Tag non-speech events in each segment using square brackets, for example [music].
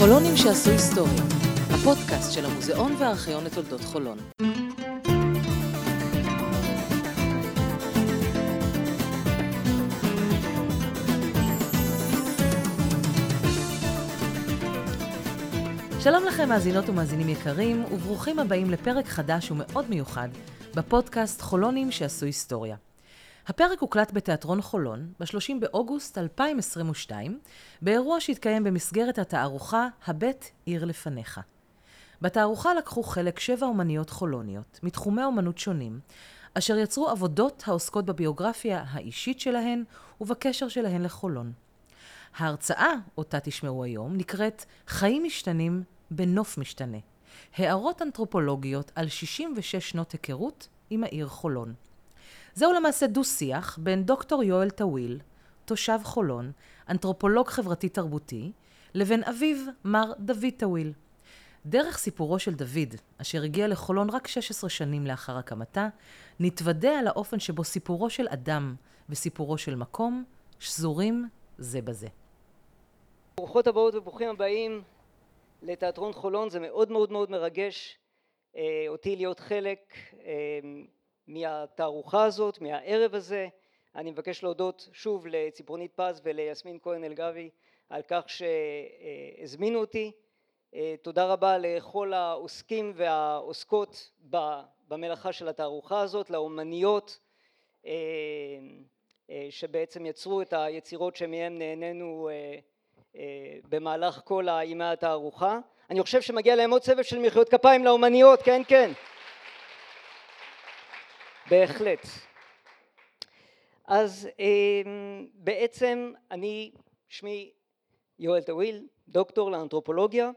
חולונים שעשו היסטוריה, הפודקאסט של המוזיאון והארכיון לתולדות חולון. שלום לכם מאזינות ומאזינים יקרים, וברוכים הבאים לפרק חדש ומאוד מיוחד בפודקאסט חולונים שעשו היסטוריה. הפרק הוקלט בתיאטרון חולון ב-30 באוגוסט 2022, באירוע שהתקיים במסגרת התערוכה "הבט עיר לפניך". בתערוכה לקחו חלק שבע אומניות חולוניות, מתחומי אומנות שונים, אשר יצרו עבודות העוסקות בביוגרפיה האישית שלהן ובקשר שלהן לחולון. ההרצאה, אותה תשמעו היום, נקראת "חיים משתנים בנוף משתנה". הערות אנתרופולוגיות על 66 שנות היכרות עם העיר חולון. זהו למעשה דו-שיח בין דוקטור יואל טוויל, תושב חולון, אנתרופולוג חברתי-תרבותי, לבין אביו, מר דוד טוויל. דרך סיפורו של דוד, אשר הגיע לחולון רק 16 שנים לאחר הקמתה, נתוודע על האופן שבו סיפורו של אדם וסיפורו של מקום שזורים זה בזה. ברוכות הבאות וברוכים הבאים לתיאטרון חולון, זה מאוד מאוד מאוד מרגש אה, אותי להיות חלק אה, מהתערוכה הזאת, מהערב הזה. אני מבקש להודות שוב לציפורנית פז וליסמין כהן אלגבי על כך שהזמינו אותי. אה, תודה רבה לכל העוסקים והעוסקות במלאכה של התערוכה הזאת, לאומניות אה, אה, שבעצם יצרו את היצירות שמהם נהנינו במהלך כל ימי התערוכה. אני חושב שמגיע להם עוד סבב של מחיאות כפיים לאומניות, כן כן. בהחלט. אז אמ, בעצם אני, שמי יואל טוויל, דוקטור לאנתרופולוגיה,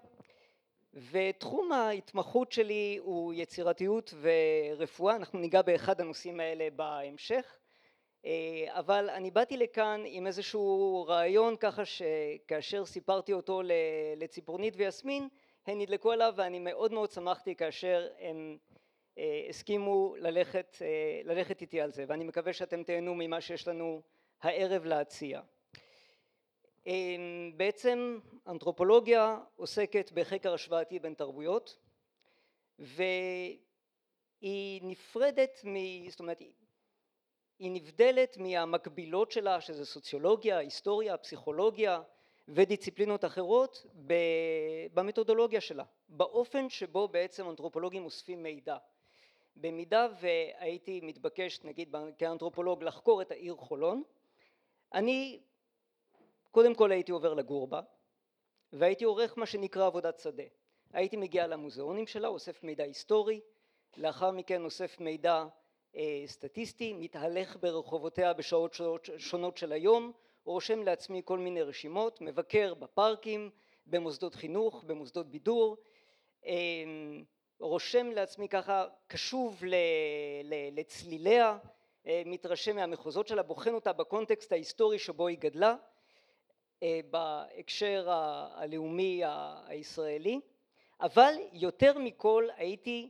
ותחום ההתמחות שלי הוא יצירתיות ורפואה, אנחנו ניגע באחד הנושאים האלה בהמשך, אה, אבל אני באתי לכאן עם איזשהו רעיון ככה שכאשר סיפרתי אותו לציפורנית ויסמין הן נדלקו עליו ואני מאוד מאוד שמחתי כאשר אה, הסכימו ללכת, אה, ללכת איתי על זה ואני מקווה שאתם תהנו ממה שיש לנו הערב להציע. אה, בעצם אנתרופולוגיה עוסקת בחקר השוואתי בין תרבויות והיא נפרדת, מ, זאת אומרת היא נבדלת מהמקבילות שלה שזה סוציולוגיה, היסטוריה, פסיכולוגיה ודיציפלינות אחרות במתודולוגיה שלה, באופן שבו בעצם אנתרופולוגים אוספים מידע במידה והייתי מתבקש נגיד כאנתרופולוג לחקור את העיר חולון אני קודם כל הייתי עובר לגור בה והייתי עורך מה שנקרא עבודת שדה. הייתי מגיע למוזיאונים שלה אוסף מידע היסטורי לאחר מכן אוסף מידע אה, סטטיסטי מתהלך ברחובותיה בשעות שונות, שונות של היום רושם לעצמי כל מיני רשימות מבקר בפארקים במוסדות חינוך במוסדות בידור אה, רושם לעצמי ככה קשוב לצליליה אה, מתרשם מהמחוזות שלה בוחן אותה בקונטקסט ההיסטורי שבו היא גדלה אה, בהקשר הלאומי הישראלי. אבל יותר מכל הייתי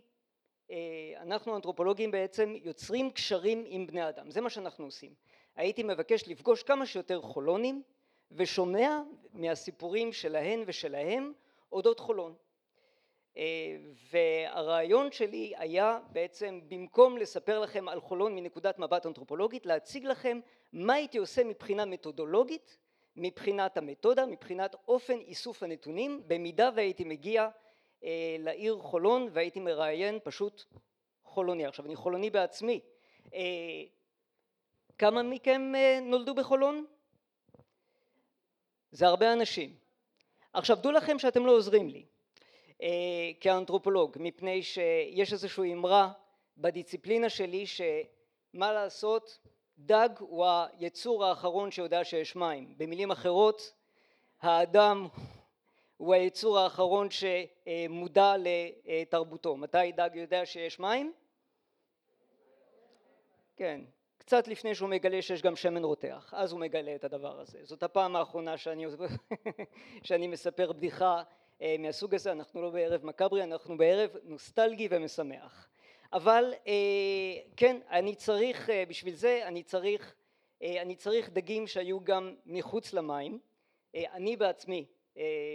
אה, אנחנו אנתרופולוגים בעצם יוצרים קשרים עם בני אדם זה מה שאנחנו עושים. הייתי מבקש לפגוש כמה שיותר חולונים ושומע מהסיפורים שלהן ושלהם אודות חולון והרעיון שלי היה בעצם במקום לספר לכם על חולון מנקודת מבט אנתרופולוגית להציג לכם מה הייתי עושה מבחינה מתודולוגית מבחינת המתודה מבחינת אופן איסוף הנתונים במידה והייתי מגיע אה, לעיר חולון והייתי מראיין פשוט חולוני. עכשיו אני חולוני בעצמי. אה, כמה מכם נולדו בחולון? זה הרבה אנשים. עכשיו דעו לכם שאתם לא עוזרים לי. אה, כאנתרופולוג מפני שיש איזושהי אמרה בדיציפלינה שלי שמה לעשות דג הוא היצור האחרון שיודע שיש מים. במילים אחרות האדם הוא היצור האחרון שמודע לתרבותו. מתי דג יודע שיש מים? כן קצת לפני שהוא מגלה שיש גם שמן רותח אז הוא מגלה את הדבר הזה. זאת הפעם האחרונה שאני, [laughs] שאני מספר בדיחה אה, מהסוג הזה אנחנו לא בערב מקאברי אנחנו בערב נוסטלגי ומשמח. אבל אה, כן אני צריך אה, בשביל זה אני צריך אני צריך דגים שהיו גם מחוץ למים. אני בעצמי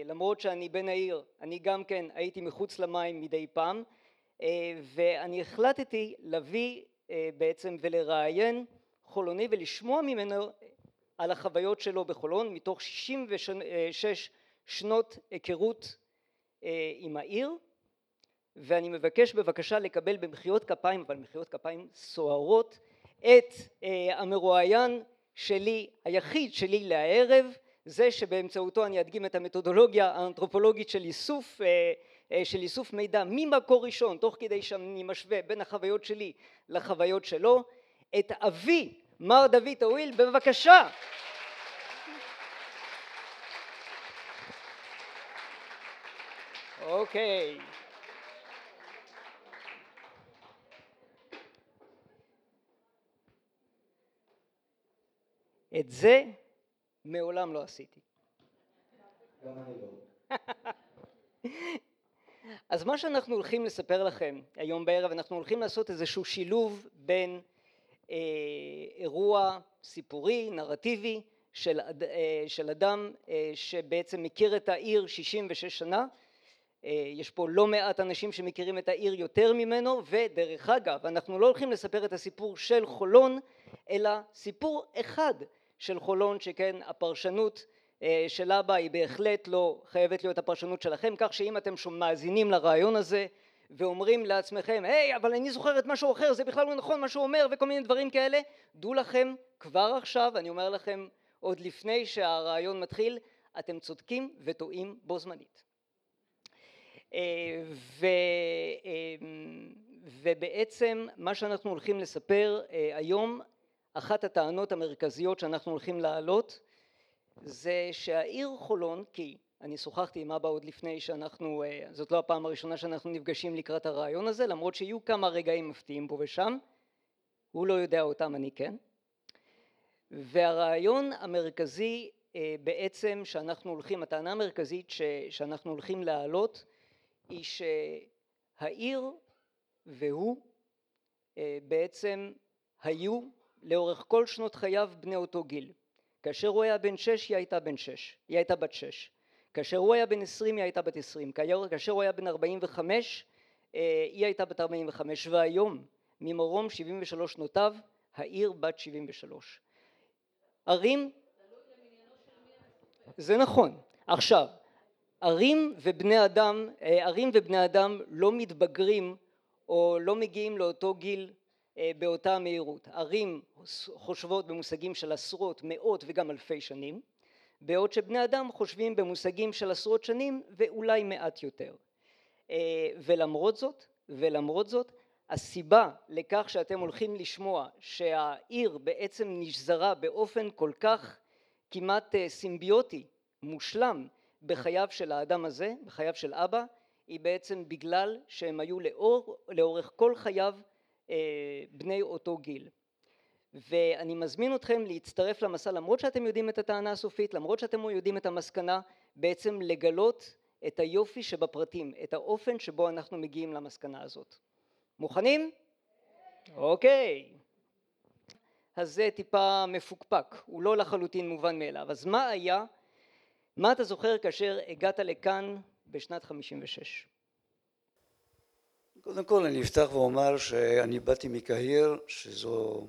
למרות שאני בן העיר אני גם כן הייתי מחוץ למים מדי פעם. ואני החלטתי להביא בעצם ולראיין חולוני ולשמוע ממנו על החוויות שלו בחולון מתוך 66 שנות היכרות עם העיר ואני מבקש בבקשה לקבל במחיאות כפיים אבל מחיאות כפיים סוערות את המרואיין שלי היחיד שלי לערב זה שבאמצעותו אני אדגים את המתודולוגיה האנתרופולוגית של איסוף של איסוף מידע ממקור ראשון תוך כדי שאני משווה בין החוויות שלי לחוויות שלו את אבי מר דוד טוויל בבקשה אוקיי את זה מעולם לא עשיתי. [laughs] אז מה שאנחנו הולכים לספר לכם היום בערב אנחנו הולכים לעשות איזשהו שילוב בין אה, אירוע סיפורי נרטיבי של, אה, של אדם אה, שבעצם מכיר את העיר 66 שנה יש פה לא מעט אנשים שמכירים את העיר יותר ממנו ודרך אגב אנחנו לא הולכים לספר את הסיפור של חולון אלא סיפור אחד של חולון שכן הפרשנות אה, של אבא היא בהחלט לא חייבת להיות הפרשנות שלכם כך שאם אתם מאזינים לרעיון הזה ואומרים לעצמכם היי אבל אני זוכר את משהו אחר זה בכלל לא נכון מה שהוא אומר וכל מיני דברים כאלה דעו לכם כבר עכשיו אני אומר לכם עוד לפני שהרעיון מתחיל אתם צודקים וטועים בו זמנית. אה, ו, אה, ובעצם מה שאנחנו הולכים לספר היום אחת הטענות המרכזיות שאנחנו הולכים להעלות זה שהעיר חולון כי אני שוחחתי עם אבא עוד לפני שאנחנו זאת לא הפעם הראשונה שאנחנו נפגשים לקראת הרעיון הזה למרות שיהיו כמה רגעים מפתיעים פה ושם הוא לא יודע אותם אני כן. והרעיון המרכזי בעצם שאנחנו הולכים הטענה המרכזית שאנחנו הולכים להעלות היא שהעיר והוא בעצם היו לאורך כל שנות חייו בני אותו גיל. כאשר הוא היה בן שש היא הייתה בן שש היא הייתה בת שש. כאשר הוא היה בן עשרים היא הייתה בת עשרים. כאשר הוא היה בן ארבעים וחמש היא הייתה בת ארבעים וחמש. והיום ממרום שבעים ושלוש שנותיו העיר בת שבעים ושלוש. ערים זה נכון. עכשיו ערים ובני אדם ערים ובני אדם לא מתבגרים או לא מגיעים לאותו גיל באותה מהירות. ערים חושבות במושגים של עשרות מאות וגם אלפי שנים בעוד שבני אדם חושבים במושגים של עשרות שנים ואולי מעט יותר. ולמרות זאת ולמרות זאת הסיבה לכך שאתם הולכים לשמוע שהעיר בעצם נשזרה באופן כל כך כמעט סימביוטי מושלם בחייו של האדם הזה בחייו של אבא היא בעצם בגלל שהם היו לאור, לאורך כל חייו בני אותו גיל. ואני מזמין אתכם להצטרף למסע למרות שאתם יודעים את הטענה הסופית למרות שאתם יודעים את המסקנה בעצם לגלות את היופי שבפרטים את האופן שבו אנחנו מגיעים למסקנה הזאת. מוכנים? אוקיי. אז זה טיפה מפוקפק הוא לא לחלוטין מובן מאליו. אז מה היה מה אתה זוכר כאשר הגעת לכאן בשנת חמישים ושש? קודם כל אני אפתח ואומר שאני באתי מקהיר שזו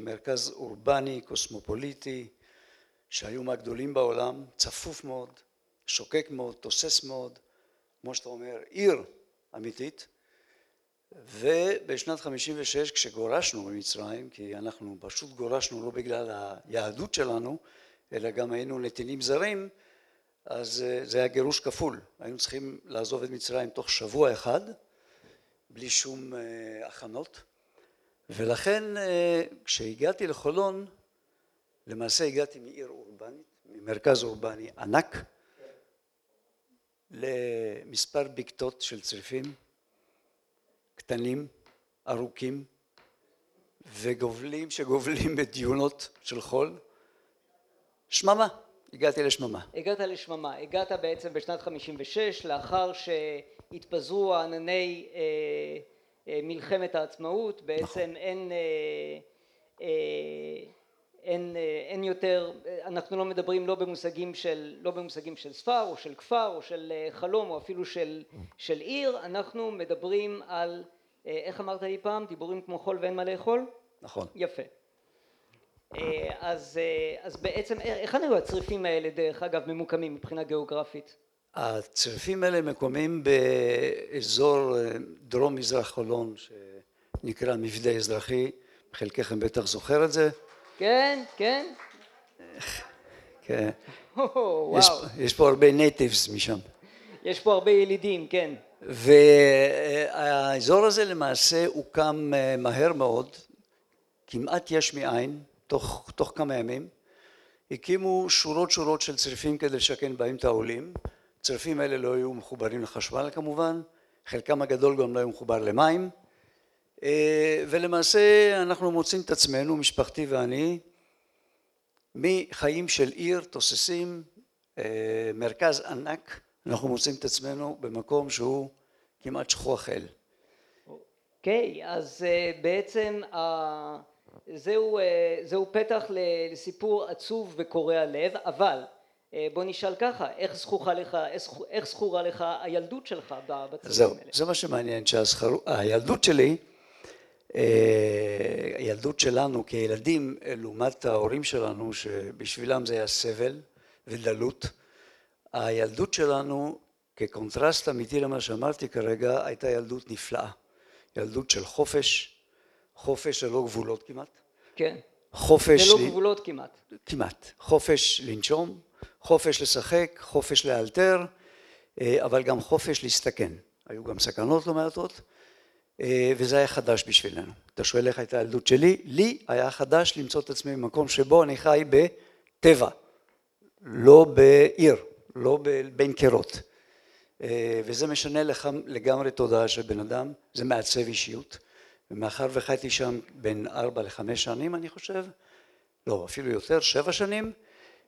מרכז אורבני קוסמופוליטי שהיו מהגדולים בעולם צפוף מאוד שוקק מאוד תוסס מאוד כמו שאתה אומר עיר אמיתית. ובשנת חמישים ושש כשגורשנו ממצרים כי אנחנו פשוט גורשנו לא בגלל היהדות שלנו אלא גם היינו נתינים זרים אז זה היה גירוש כפול. היינו צריכים לעזוב את מצרים תוך שבוע אחד בלי שום הכנות. ולכן כשהגעתי לחולון למעשה הגעתי מעיר אורבנית ממרכז אורבני ענק למספר בקתות של צריפים קטנים ארוכים וגובלים שגובלים בדיונות של חול. שממה הגעתי לשממה הגעת לשממה הגעת בעצם בשנת חמישים ושש לאחר שהתפזרו ענני מלחמת העצמאות בעצם אין אין יותר אנחנו לא מדברים לא במושגים של, לא במושגים של ספר או של כפר או של אה, חלום או אפילו של, של עיר, אנחנו מדברים על, אה, איך אמרת לי פעם, דיבורים כמו חול ואין מה לאכול? נכון. יפה. אז, אז בעצם היכן היו הצריפים האלה דרך אגב ממוקמים מבחינה גיאוגרפית? הצריפים האלה מקומים באזור דרום מזרח חולון שנקרא מבדה אזרחי, חלקכם בטח זוכר את זה. כן, כן. כן. יש, פה הרבה נייטיבס משם. יש פה הרבה ילידים, כן. והאזור הזה למעשה הוקם אה, מהר מאוד, כמעט יש מאין, תוך, תוך כמה ימים. הקימו שורות שורות של צריפים כדי לשכן בהם את העולים. הצריפים האלה לא היו מחוברים לחשמל כמובן, חלקם הגדול גם לא היו מחובר למים. אה, ולמעשה אנחנו מוצאים את עצמנו, משפחתי ואני, מחיים של עיר תוססים, אה, מרכז ענק, אנחנו מוצאים את עצמנו במקום שהוא כמעט שכוח אל. אוקיי, okay, אז uh, בעצם uh, זהו, uh, זהו פתח לסיפור עצוב וקורע לב, אבל uh, בוא נשאל ככה, איך זכורה לך, איך זכורה לך הילדות שלך בצדדים האלה? זהו, זה מה שמעניין, שהילדות שלי אה, הילדות שלנו כילדים לעומת ההורים שלנו שבשבילם זה היה סבל ודלות הילדות שלנו כקונטרסט אמיתי למה שאמרתי כרגע הייתה ילדות נפלאה ילדות של חופש חופש ללא גבולות כמעט כן חופש ללא גבולות כמעט כמעט חופש לנשום חופש לשחק חופש לאלתר אה, אבל גם חופש להסתכן היו גם סכנות לא מעטות אה, וזה היה חדש בשבילנו. אתה שואל איך הייתה הילדות שלי? לי היה חדש למצוא את עצמי במקום שבו אני חי בטבע, לא בעיר, לא בין קירות. אה, וזה משנה לגמרי תודעה של בן אדם, זה מעצב אישיות. ומאחר וחייתי שם בין ארבע לחמש שנים אני חושב, לא אפילו יותר, שבע שנים,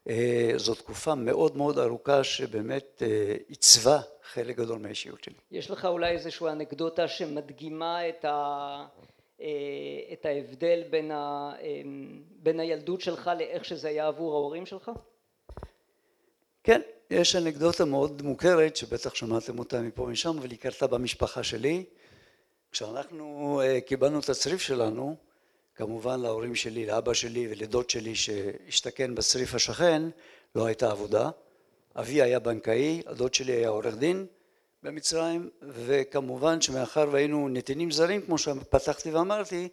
אה, זו תקופה מאוד מאוד ארוכה שבאמת עיצבה חלק גדול מהאישיות שלי. יש לך אולי איזושהי אנקדוטה שמדגימה את, ה, אה, את ההבדל בין, ה, אה, בין הילדות שלך לאיך שזה היה עבור ההורים שלך? כן, יש אנקדוטה מאוד מוכרת שבטח שמעתם אותה מפה ומשם אבל היא קרתה במשפחה שלי כשאנחנו אה, קיבלנו את הצריף שלנו כמובן להורים שלי, לאבא שלי ולדוד שלי שהשתכן בצריף השכן לא הייתה עבודה אבי היה בנקאי, הדוד שלי היה עורך דין במצרים וכמובן שמאחר והיינו נתינים זרים כמו שפתחתי ואמרתי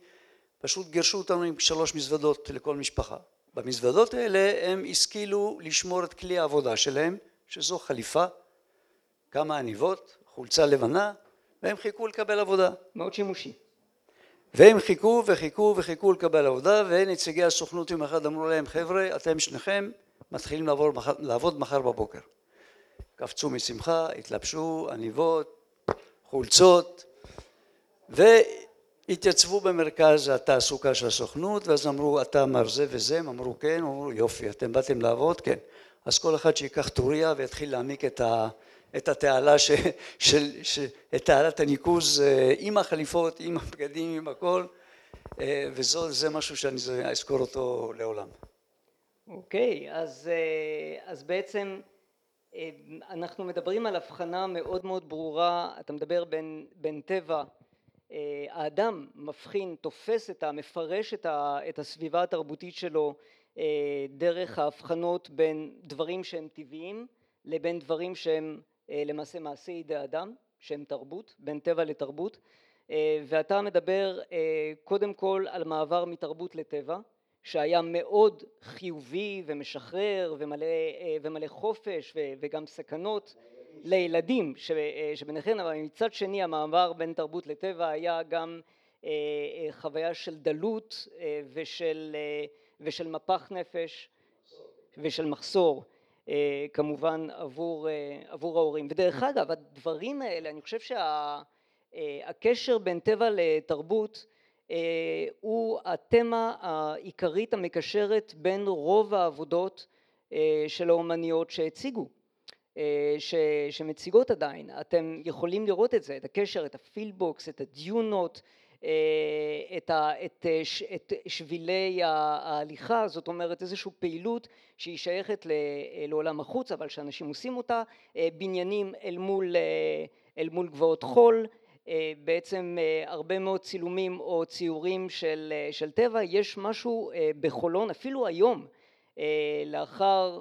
פשוט גירשו אותנו עם שלוש מזוודות לכל משפחה. במזוודות האלה הם השכילו לשמור את כלי העבודה שלהם שזו חליפה, כמה עניבות, חולצה לבנה והם חיכו לקבל עבודה. מאוד שימושי. והם חיכו וחיכו וחיכו לקבל עבודה ונציגי הסוכנות יום אחד אמרו להם חבר'ה אתם שניכם מתחילים לעבור, לעבוד מחר בבוקר. קפצו משמחה, התלבשו, עניבות, חולצות והתייצבו במרכז התעסוקה של הסוכנות ואז אמרו אתה מר זה וזה, הם אמרו כן, אמרו יופי אתם באתם לעבוד? כן. אז כל אחד שיקח טוריה ויתחיל להעמיק את, ה, את התעלה, ש, של, ש, את תעלת הניקוז אה, עם החליפות, עם הבגדים, עם הכל אה, וזה משהו שאני אזכור אותו לעולם. אוקיי, אז, אה, אז בעצם אנחנו מדברים על הבחנה מאוד מאוד ברורה, אתה מדבר בין, בין טבע, האדם מבחין, תופס את ה... מפרש את, ה, את הסביבה התרבותית שלו דרך ההבחנות בין דברים שהם טבעיים לבין דברים שהם למעשה מעשי ידי אדם, שהם תרבות, בין טבע לתרבות, ואתה מדבר קודם כל על מעבר מתרבות לטבע שהיה מאוד חיובי ומשחרר ומלא, אה, ומלא חופש וגם סכנות לילדים שביניכן אבל מצד שני המעבר בין תרבות לטבע היה גם אה, אה, חוויה של דלות ושל, ושל מפח נפש ושל מחסור כמובן עבור, עבור ההורים. ודרך אגב הדברים האלה אני חושב שהקשר בין טבע לתרבות אה, הוא התמה העיקרית המקשרת בין רוב העבודות אה, של האומניות שהציגו אה, ש, שמציגות עדיין. אתם יכולים לראות את זה את הקשר את הפילבוקס את הדיונות את, ה, את, את שבילי ההליכה, זאת אומרת איזושהי פעילות שהיא שייכת לעולם החוץ אבל שאנשים עושים אותה, בניינים אל מול, אל מול גבעות חול, בעצם הרבה מאוד צילומים או ציורים של, של טבע, יש משהו בחולון אפילו היום לאחר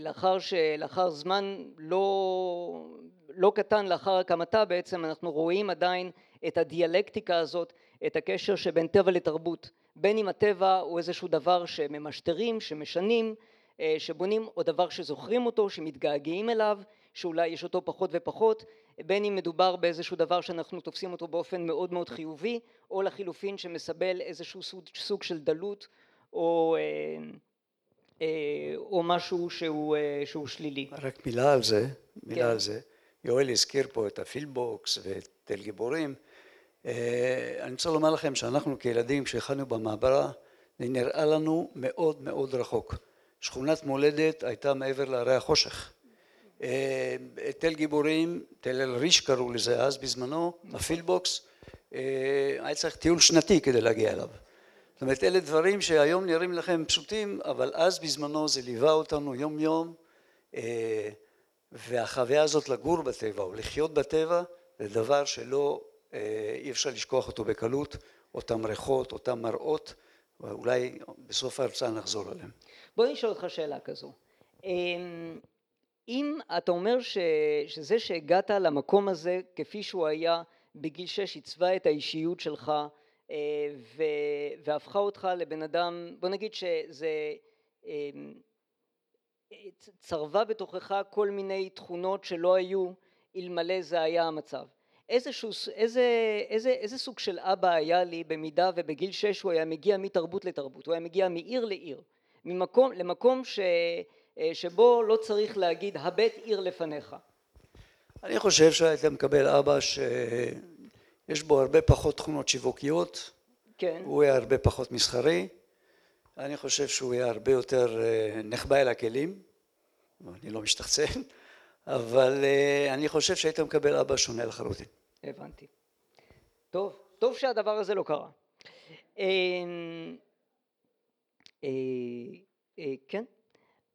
לאחר, לאחר זמן לא, לא קטן לאחר הקמתה בעצם אנחנו רואים עדיין את הדיאלקטיקה הזאת, את הקשר שבין טבע לתרבות, בין אם הטבע הוא איזשהו דבר שממשטרים, שמשנים, שבונים או דבר שזוכרים אותו, שמתגעגעים אליו, שאולי יש אותו פחות ופחות, בין אם מדובר באיזשהו דבר שאנחנו תופסים אותו באופן מאוד מאוד חיובי, או לחילופין שמסבל איזשהו סוג, סוג של דלות או או משהו שהוא, שהוא שלילי. רק מילה על זה, מילה כן. על זה. יואל הזכיר פה את הפילבוקס ואת תל גיבורים. אני רוצה לומר לכם שאנחנו כילדים כשהכנו במעברה זה נראה לנו מאוד מאוד רחוק. שכונת מולדת הייתה מעבר להרי החושך. תל גיבורים, תל אל ריש קראו לזה אז בזמנו, הפילבוקס, היה צריך טיול שנתי כדי להגיע אליו. זאת אומרת אלה דברים שהיום נראים לכם פשוטים אבל אז בזמנו זה ליווה אותנו יום יום והחוויה הזאת לגור בטבע או לחיות בטבע זה דבר שלא אי אפשר לשכוח אותו בקלות אותם ריחות אותם מראות ואולי בסוף ההרצאה נחזור עליהם. בוא נשאל אותך שאלה כזו אם אתה אומר שזה שהגעת למקום הזה כפי שהוא היה בגיל שש עיצבה את האישיות שלך והפכה אותך לבן אדם בוא נגיד שזה צרבה בתוכך כל מיני תכונות שלא היו אלמלא זה היה המצב איזשהו, איזה, איזה, איזה סוג של אבא היה לי במידה ובגיל שש הוא היה מגיע מתרבות לתרבות הוא היה מגיע מעיר לעיר ממקום למקום ש, שבו לא צריך להגיד הבט עיר לפניך אני חושב שהיית מקבל אבא ש... יש בו הרבה פחות תכונות שיווקיות, כן. הוא היה הרבה פחות מסחרי, אני חושב שהוא היה הרבה יותר נחבא אל הכלים, אני לא משתחצן, אבל אני חושב שהיית מקבל אבא שונה לחלוטין. הבנתי. טוב, טוב שהדבר הזה לא קרה. כן,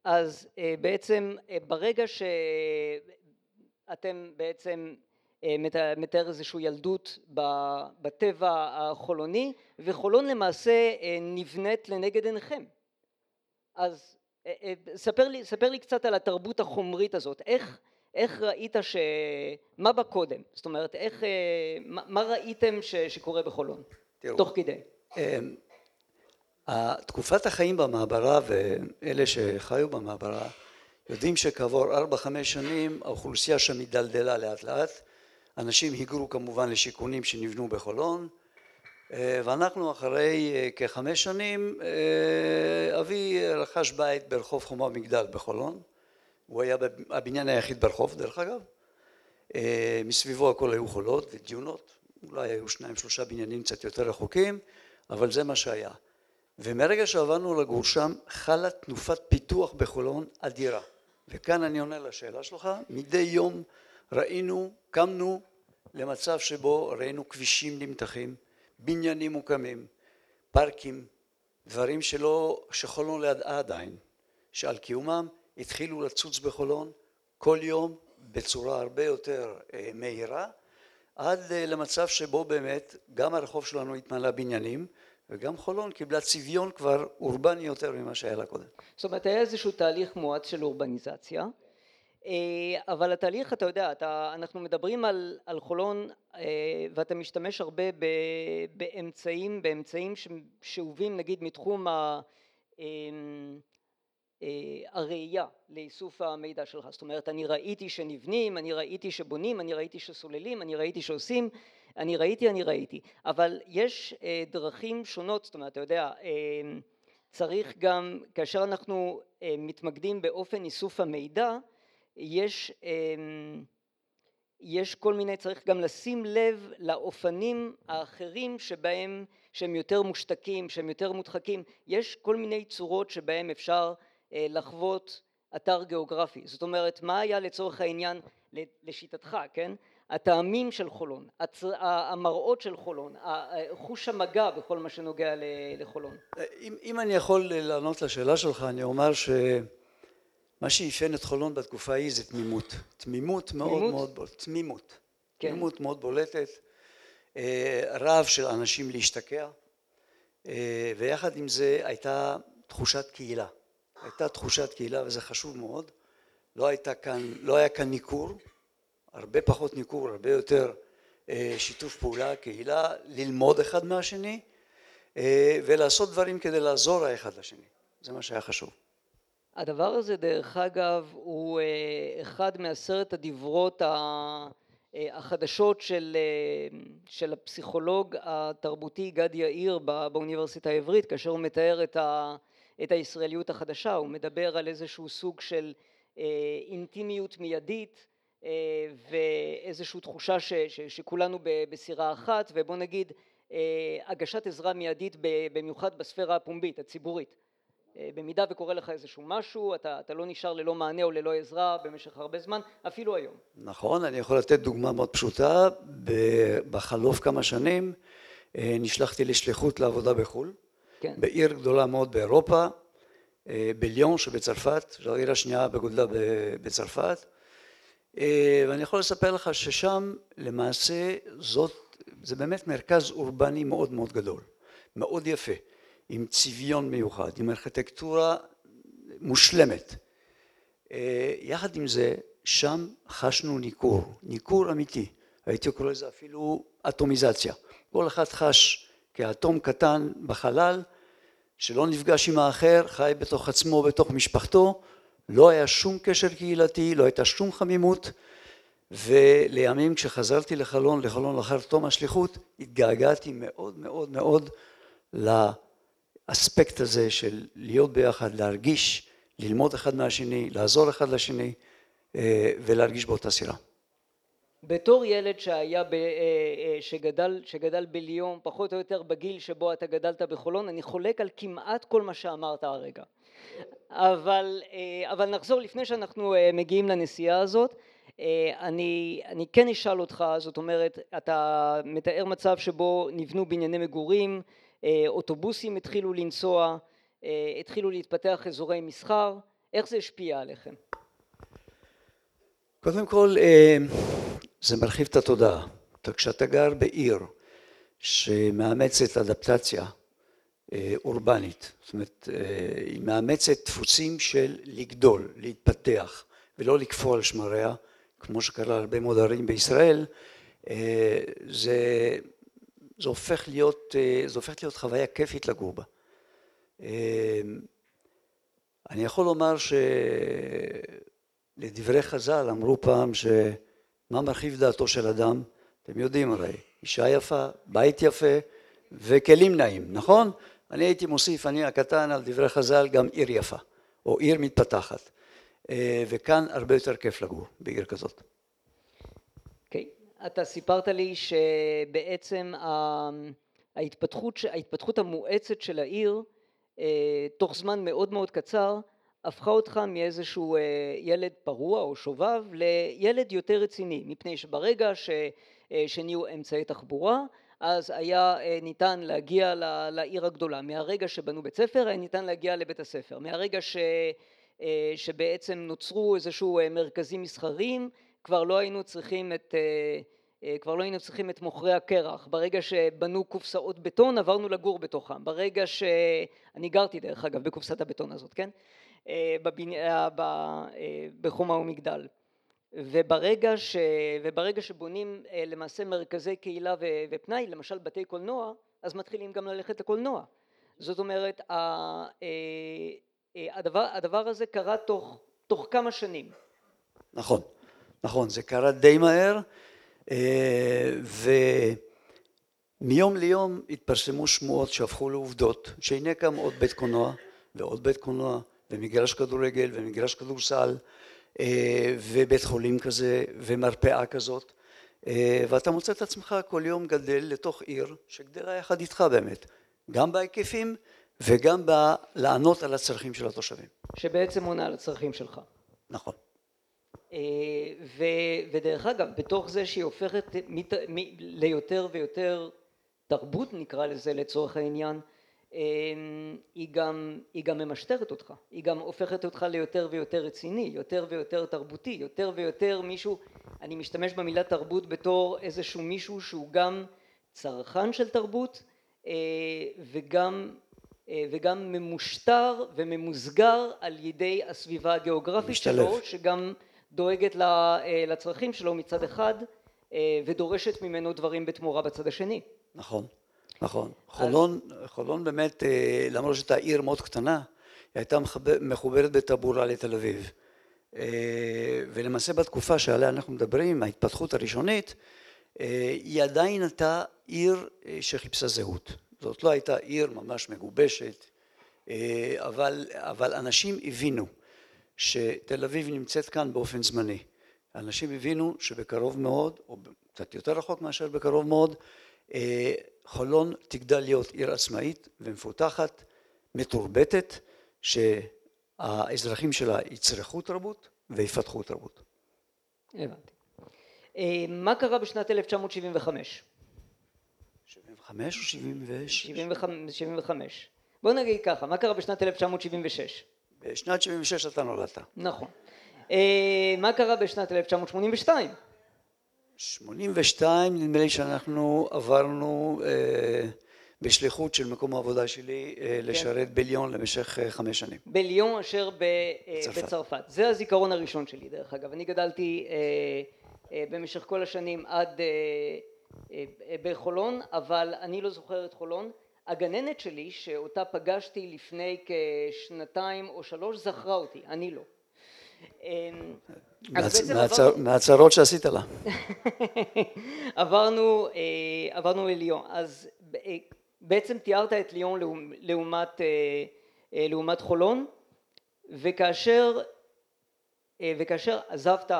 אז בעצם ברגע שאתם בעצם מתאר איזושהי ילדות בטבע החולוני וחולון למעשה נבנית לנגד עיניכם אז ספר לי, ספר לי קצת על התרבות החומרית הזאת איך, איך ראית ש... מה בא קודם? זאת אומרת איך, מה, מה ראיתם ש, שקורה בחולון תראו, תוך כדי? תקופת החיים במעברה ואלה שחיו במעברה יודעים שכעבור ארבע חמש שנים האוכלוסייה שם הידלדלה לאט לאט אנשים היגרו כמובן לשיכונים שנבנו בחולון ואנחנו אחרי כחמש שנים אבי רכש בית ברחוב חומה מגדל בחולון הוא היה הבניין היחיד ברחוב דרך אגב. מסביבו הכל היו חולות ודיונות אולי היו שניים שלושה בניינים קצת יותר רחוקים אבל זה מה שהיה. ומרגע שעברנו לגור שם חלה תנופת פיתוח בחולון אדירה. וכאן אני עונה לשאלה שלך. מדי יום ראינו, קמנו למצב שבו ראינו כבישים נמתחים, בניינים מוקמים, פארקים, דברים שלא, לא ידעה עדיין, שעל קיומם התחילו לצוץ בחולון כל יום בצורה הרבה יותר מהירה עד למצב שבו באמת גם הרחוב שלנו התמלא בניינים וגם חולון קיבלה צביון כבר אורבני יותר ממה שהיה לה קודם. זאת אומרת היה איזשהו תהליך מואץ של אורבניזציה אבל התהליך אתה יודע אתה אנחנו מדברים על, על חולון ואתה משתמש הרבה באמצעים באמצעים שאובים נגיד מתחום הראייה לאיסוף המידע שלך. זאת אומרת אני ראיתי שנבנים אני ראיתי שבונים אני ראיתי שסוללים אני ראיתי שעושים אני ראיתי אני ראיתי. אבל יש דרכים שונות. זאת אומרת אתה יודע צריך גם כאשר אנחנו מתמקדים באופן איסוף המידע יש יש כל מיני צריך גם לשים לב לאופנים האחרים שבהם שהם יותר מושתקים שהם יותר מודחקים. יש כל מיני צורות שבהם אפשר לחוות אתר גיאוגרפי. זאת אומרת מה היה לצורך העניין לשיטתך כן? הטעמים של חולון, המראות של חולון, חוש המגע בכל מה שנוגע לחולון. אם אני יכול לענות לשאלה שלך אני אומר שמה שאפיין את חולון בתקופה ההיא זה תמימות, תמימות מאוד מאוד בולטת, תמימות, תמימות מאוד בולטת, רעב של אנשים להשתקע ויחד עם זה הייתה תחושת קהילה, הייתה תחושת קהילה וזה חשוב מאוד, לא כאן, לא היה כאן ניכור הרבה פחות ניכור, הרבה יותר שיתוף פעולה, קהילה, ללמוד אחד מהשני ולעשות דברים כדי לעזור האחד לשני, זה מה שהיה חשוב. הדבר הזה דרך אגב הוא אחד מעשרת הדברות החדשות של של הפסיכולוג התרבותי גד יאיר באוניברסיטה העברית כאשר הוא מתאר את הישראליות החדשה, הוא מדבר על איזשהו סוג של אינטימיות מיידית ואיזושהי תחושה שכולנו בסירה אחת ובוא נגיד הגשת עזרה מיידית במיוחד בספירה הפומבית הציבורית. במידה וקורה לך איזשהו משהו אתה אתה לא נשאר ללא מענה או ללא עזרה במשך הרבה זמן אפילו היום. נכון אני יכול לתת דוגמה מאוד פשוטה. בחלוף כמה שנים נשלחתי לשליחות לעבודה בחו"ל בעיר גדולה מאוד באירופה בליון שבצרפת זו העיר השנייה בגודלה בצרפת. ואני יכול לספר לך ששם למעשה זאת זה באמת מרכז אורבני מאוד מאוד גדול מאוד יפה עם צביון מיוחד עם ארכיטקטורה מושלמת. יחד עם זה שם חשנו ניכור ניכור אמיתי הייתי קורא לזה אפילו אטומיזציה. כל אחד חש כאטום קטן בחלל שלא נפגש עם האחר חי בתוך עצמו בתוך משפחתו לא היה שום קשר קהילתי לא הייתה שום חמימות ולימים כשחזרתי לחלון לחלון לאחר תום השליחות התגעגעתי מאוד מאוד מאוד לאספקט הזה של להיות ביחד להרגיש ללמוד אחד מהשני לעזור אחד לשני ולהרגיש באותה סירה. בתור ילד שהיה שגדל שגדל בליון פחות או יותר בגיל שבו אתה גדלת בחולון אני חולק על כמעט כל מה שאמרת הרגע אבל אבל נחזור לפני שאנחנו מגיעים לנסיעה הזאת אני אני כן אשאל אותך זאת אומרת אתה מתאר מצב שבו נבנו בנייני מגורים אוטובוסים התחילו לנסוע התחילו להתפתח אזורי מסחר איך זה השפיע עליכם? קודם כל זה מרחיב את התודעה. כשאתה גר בעיר שמאמצת אדפטציה אורבנית זאת אומרת היא מאמצת דפוסים של לגדול להתפתח ולא לקפוא על שמריה כמו שקרה להרבה מאוד ערים בישראל זה זה הופך להיות זה הופך להיות חוויה כיפית לגור בה. אני יכול לומר שלדברי חז"ל אמרו פעם שמה מרחיב דעתו של אדם? אתם יודעים הרי אישה יפה בית יפה וכלים נעים נכון? אני הייתי מוסיף אני הקטן על דברי חז"ל גם עיר יפה או עיר מתפתחת. וכאן הרבה יותר כיף לגור בעיר כזאת. אוקיי. אתה סיפרת לי שבעצם ההתפתחות ההתפתחות המואצת של העיר תוך זמן מאוד מאוד קצר הפכה אותך מאיזשהו ילד פרוע או שובב לילד יותר רציני מפני שברגע שנהיו אמצעי תחבורה אז היה ניתן להגיע לעיר הגדולה. מהרגע שבנו בית ספר היה ניתן להגיע לבית הספר. מהרגע שבעצם נוצרו איזשהו מרכזים מסחריים כבר לא היינו צריכים את כבר לא היינו צריכים את מוכרי הקרח. ברגע שבנו קופסאות בטון עברנו לגור בתוכם. ברגע שאני גרתי דרך אגב בקופסת הבטון הזאת כן בחומה ומגדל. וברגע ש... וברגע שבונים למעשה מרכזי קהילה ופנאי למשל בתי קולנוע אז מתחילים גם ללכת לקולנוע. זאת אומרת הדבר הדבר הזה קרה תוך תוך כמה שנים. נכון. נכון זה קרה די מהר ומיום ליום התפרסמו שמועות שהפכו לעובדות שהנה קם עוד בית קולנוע ועוד בית קולנוע ומגרש כדורגל ומגרש כדורסל ובית חולים כזה ומרפאה כזאת ואתה מוצא את עצמך כל יום גדל לתוך עיר שגדלה יחד איתך באמת גם בהיקפים וגם בלענות על הצרכים של התושבים. שבעצם עונה על הצרכים שלך. נכון. ודרך אגב בתוך זה שהיא הופכת ליותר ויותר תרבות נקרא לזה לצורך העניין היא גם, היא גם ממשטרת אותך, היא גם הופכת אותך ליותר ויותר רציני, יותר ויותר תרבותי, יותר ויותר מישהו, אני משתמש במילה תרבות בתור איזשהו מישהו שהוא גם צרכן של תרבות וגם, וגם ממושטר וממוסגר על ידי הסביבה הגיאוגרפית שלו שגם דואגת לצרכים שלו מצד אחד ודורשת ממנו דברים בתמורה בצד השני. נכון נכון. חולון חולון באמת למרות שהייתה עיר מאוד קטנה היא הייתה מחוברת בטבורה לתל אביב. ולמעשה בתקופה שעליה אנחנו מדברים ההתפתחות הראשונית היא עדיין הייתה עיר שחיפשה זהות. זאת לא הייתה עיר ממש מגובשת אבל אבל אנשים הבינו שתל אביב נמצאת כאן באופן זמני. אנשים הבינו שבקרוב מאוד או קצת יותר רחוק מאשר בקרוב מאוד חולון תגדל להיות עיר עצמאית ומפותחת מתורבתת שהאזרחים שלה יצרכו תרבות ויפתחו תרבות. הבנתי. מה קרה בשנת 1975? 75 או 76? 75. בוא נגיד ככה מה קרה בשנת 1976? בשנת 76 אתה נולדת. נכון. מה קרה בשנת 1982? 82 נדמה לי שאנחנו עברנו בשליחות של מקום העבודה שלי לשרת בליון למשך חמש שנים. בליון אשר בצרפת. זה הזיכרון הראשון שלי דרך אגב. אני גדלתי במשך כל השנים עד בחולון אבל אני לא זוכר את חולון. הגננת שלי שאותה פגשתי לפני כשנתיים או שלוש זכרה אותי, אני לא. מהצרות שעשית לה. [laughs] עברנו עברנו לליון אז בעצם תיארת את ליון לעומת לעומת חולון וכאשר וכאשר עזבת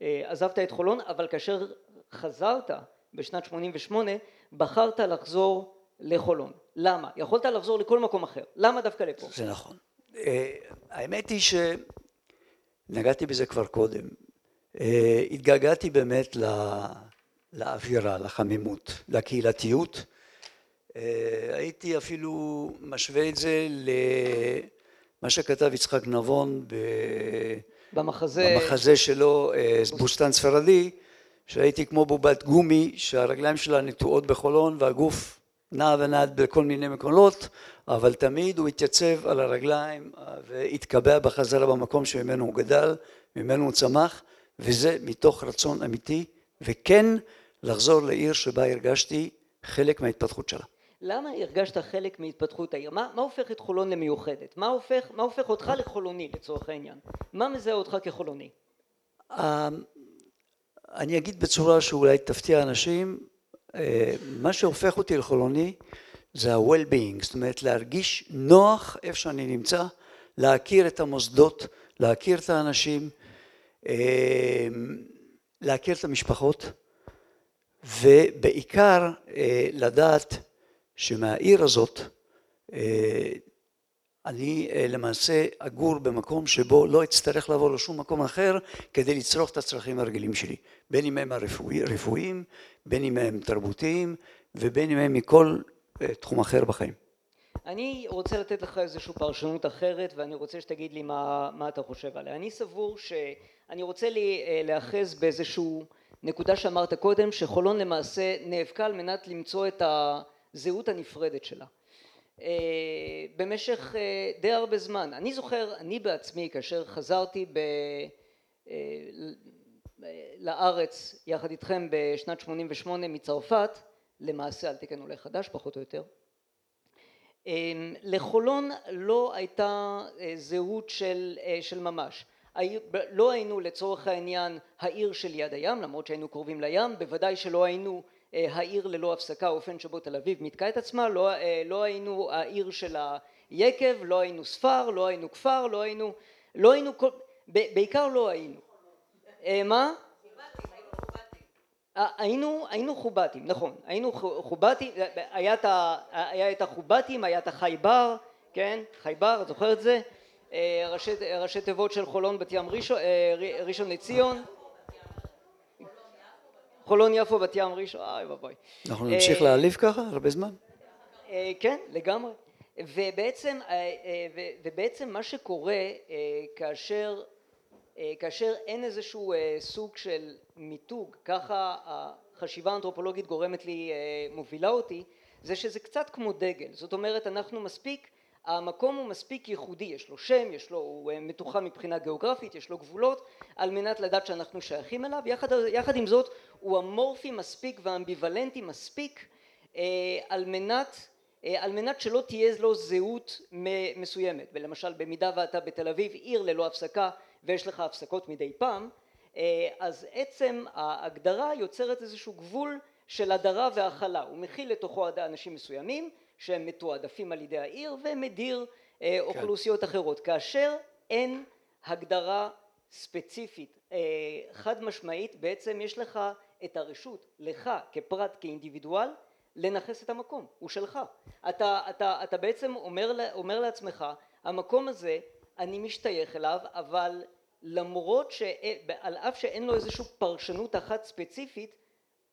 עזבת את חולון אבל כאשר חזרת בשנת 88 בחרת לחזור לחולון למה? יכולת לחזור לכל מקום אחר למה דווקא לפה? זה נכון האמת היא נגעתי בזה כבר קודם, התגעגעתי באמת לאווירה, לחמימות, לקהילתיות, הייתי אפילו משווה את זה למה שכתב יצחק נבון במחזה שלו בוסתן ספרדי שהייתי כמו בובת גומי שהרגליים שלה נטועות בחולון והגוף נע ונד בכל מיני מקומות אבל תמיד הוא התייצב על הרגליים והתקבע בחזרה במקום שממנו הוא גדל, ממנו הוא צמח וזה מתוך רצון אמיתי וכן לחזור לעיר שבה הרגשתי חלק מההתפתחות שלה. למה הרגשת חלק מהתפתחות העיר? מה, מה הופך את חולון למיוחדת? מה הופך, מה הופך אותך לחולוני לצורך העניין? מה מזהה אותך כחולוני? אני אגיד בצורה שאולי תפתיע אנשים מה שהופך אותי לחולוני זה ה-well-being, זאת אומרת להרגיש נוח איפה שאני נמצא, להכיר את המוסדות, להכיר את האנשים, להכיר את המשפחות ובעיקר לדעת שמהעיר הזאת אני למעשה אגור במקום שבו לא אצטרך לעבור לשום מקום אחר כדי לצרוך את הצרכים הרגילים שלי בין אם הם הרפואיים, בין אם הם תרבותיים ובין אם הם מכל תחום אחר בחיים. אני רוצה לתת לך איזושהי פרשנות אחרת ואני רוצה שתגיד לי מה, מה אתה חושב עליה. אני סבור שאני רוצה לי להאחז באיזשהו נקודה שאמרת קודם שחולון למעשה נאבקה על מנת למצוא את הזהות הנפרדת שלה. במשך די הרבה זמן. אני זוכר, אני בעצמי כאשר חזרתי ב... לארץ יחד איתכם בשנת 88 מצרפת למעשה על תקן עולה חדש פחות או יותר לחולון לא הייתה זהות של של ממש לא היינו לצורך העניין העיר של יד הים למרות שהיינו קרובים לים בוודאי שלא היינו העיר ללא הפסקה האופן שבו תל אביב מיתקה את עצמה לא לא היינו העיר של היקב לא היינו ספר לא היינו כפר לא היינו לא היינו בעיקר לא היינו. מה? היינו היינו חובטים נכון היינו חובטים היה את החובטים היה את החייבר כן חייבר את זוכרת את זה? ראשי, ראשי תיבות של חולון בת ים ראשון, ראשון לציון חולון יפו בת ים ראשון, אוי ואבוי. אנחנו נמשיך להעליב ככה הרבה זמן? כן, לגמרי. ובעצם, ובעצם מה שקורה כאשר כאשר אין איזשהו סוג של מיתוג, ככה החשיבה האנתרופולוגית גורמת לי, מובילה אותי, זה שזה קצת כמו דגל, זאת אומרת אנחנו מספיק, המקום הוא מספיק ייחודי, יש לו שם, יש לו, הוא מתוחם מבחינה גיאוגרפית, יש לו גבולות, על מנת לדעת שאנחנו שייכים אליו, יחד, יחד עם זאת הוא אמורפי מספיק ואמביוולנטי מספיק על מנת, על מנת שלא תהיה לו זהות מסוימת, ולמשל במידה ואתה בתל אביב עיר ללא הפסקה ויש לך הפסקות מדי פעם, אז עצם ההגדרה יוצרת איזשהו גבול של הדרה והכלה, הוא מכיל לתוכו אנשים מסוימים שהם מתועדפים על ידי העיר ומדיר אוכלוסיות אחרות, כאשר אין הגדרה ספציפית. חד משמעית בעצם יש לך את הרשות לך כפרט כאינדיבידואל לנכס את המקום, הוא שלך, אתה, אתה, אתה בעצם אומר, אומר לעצמך המקום הזה אני משתייך אליו אבל למרות שעל אף שאין לו איזושהי פרשנות אחת ספציפית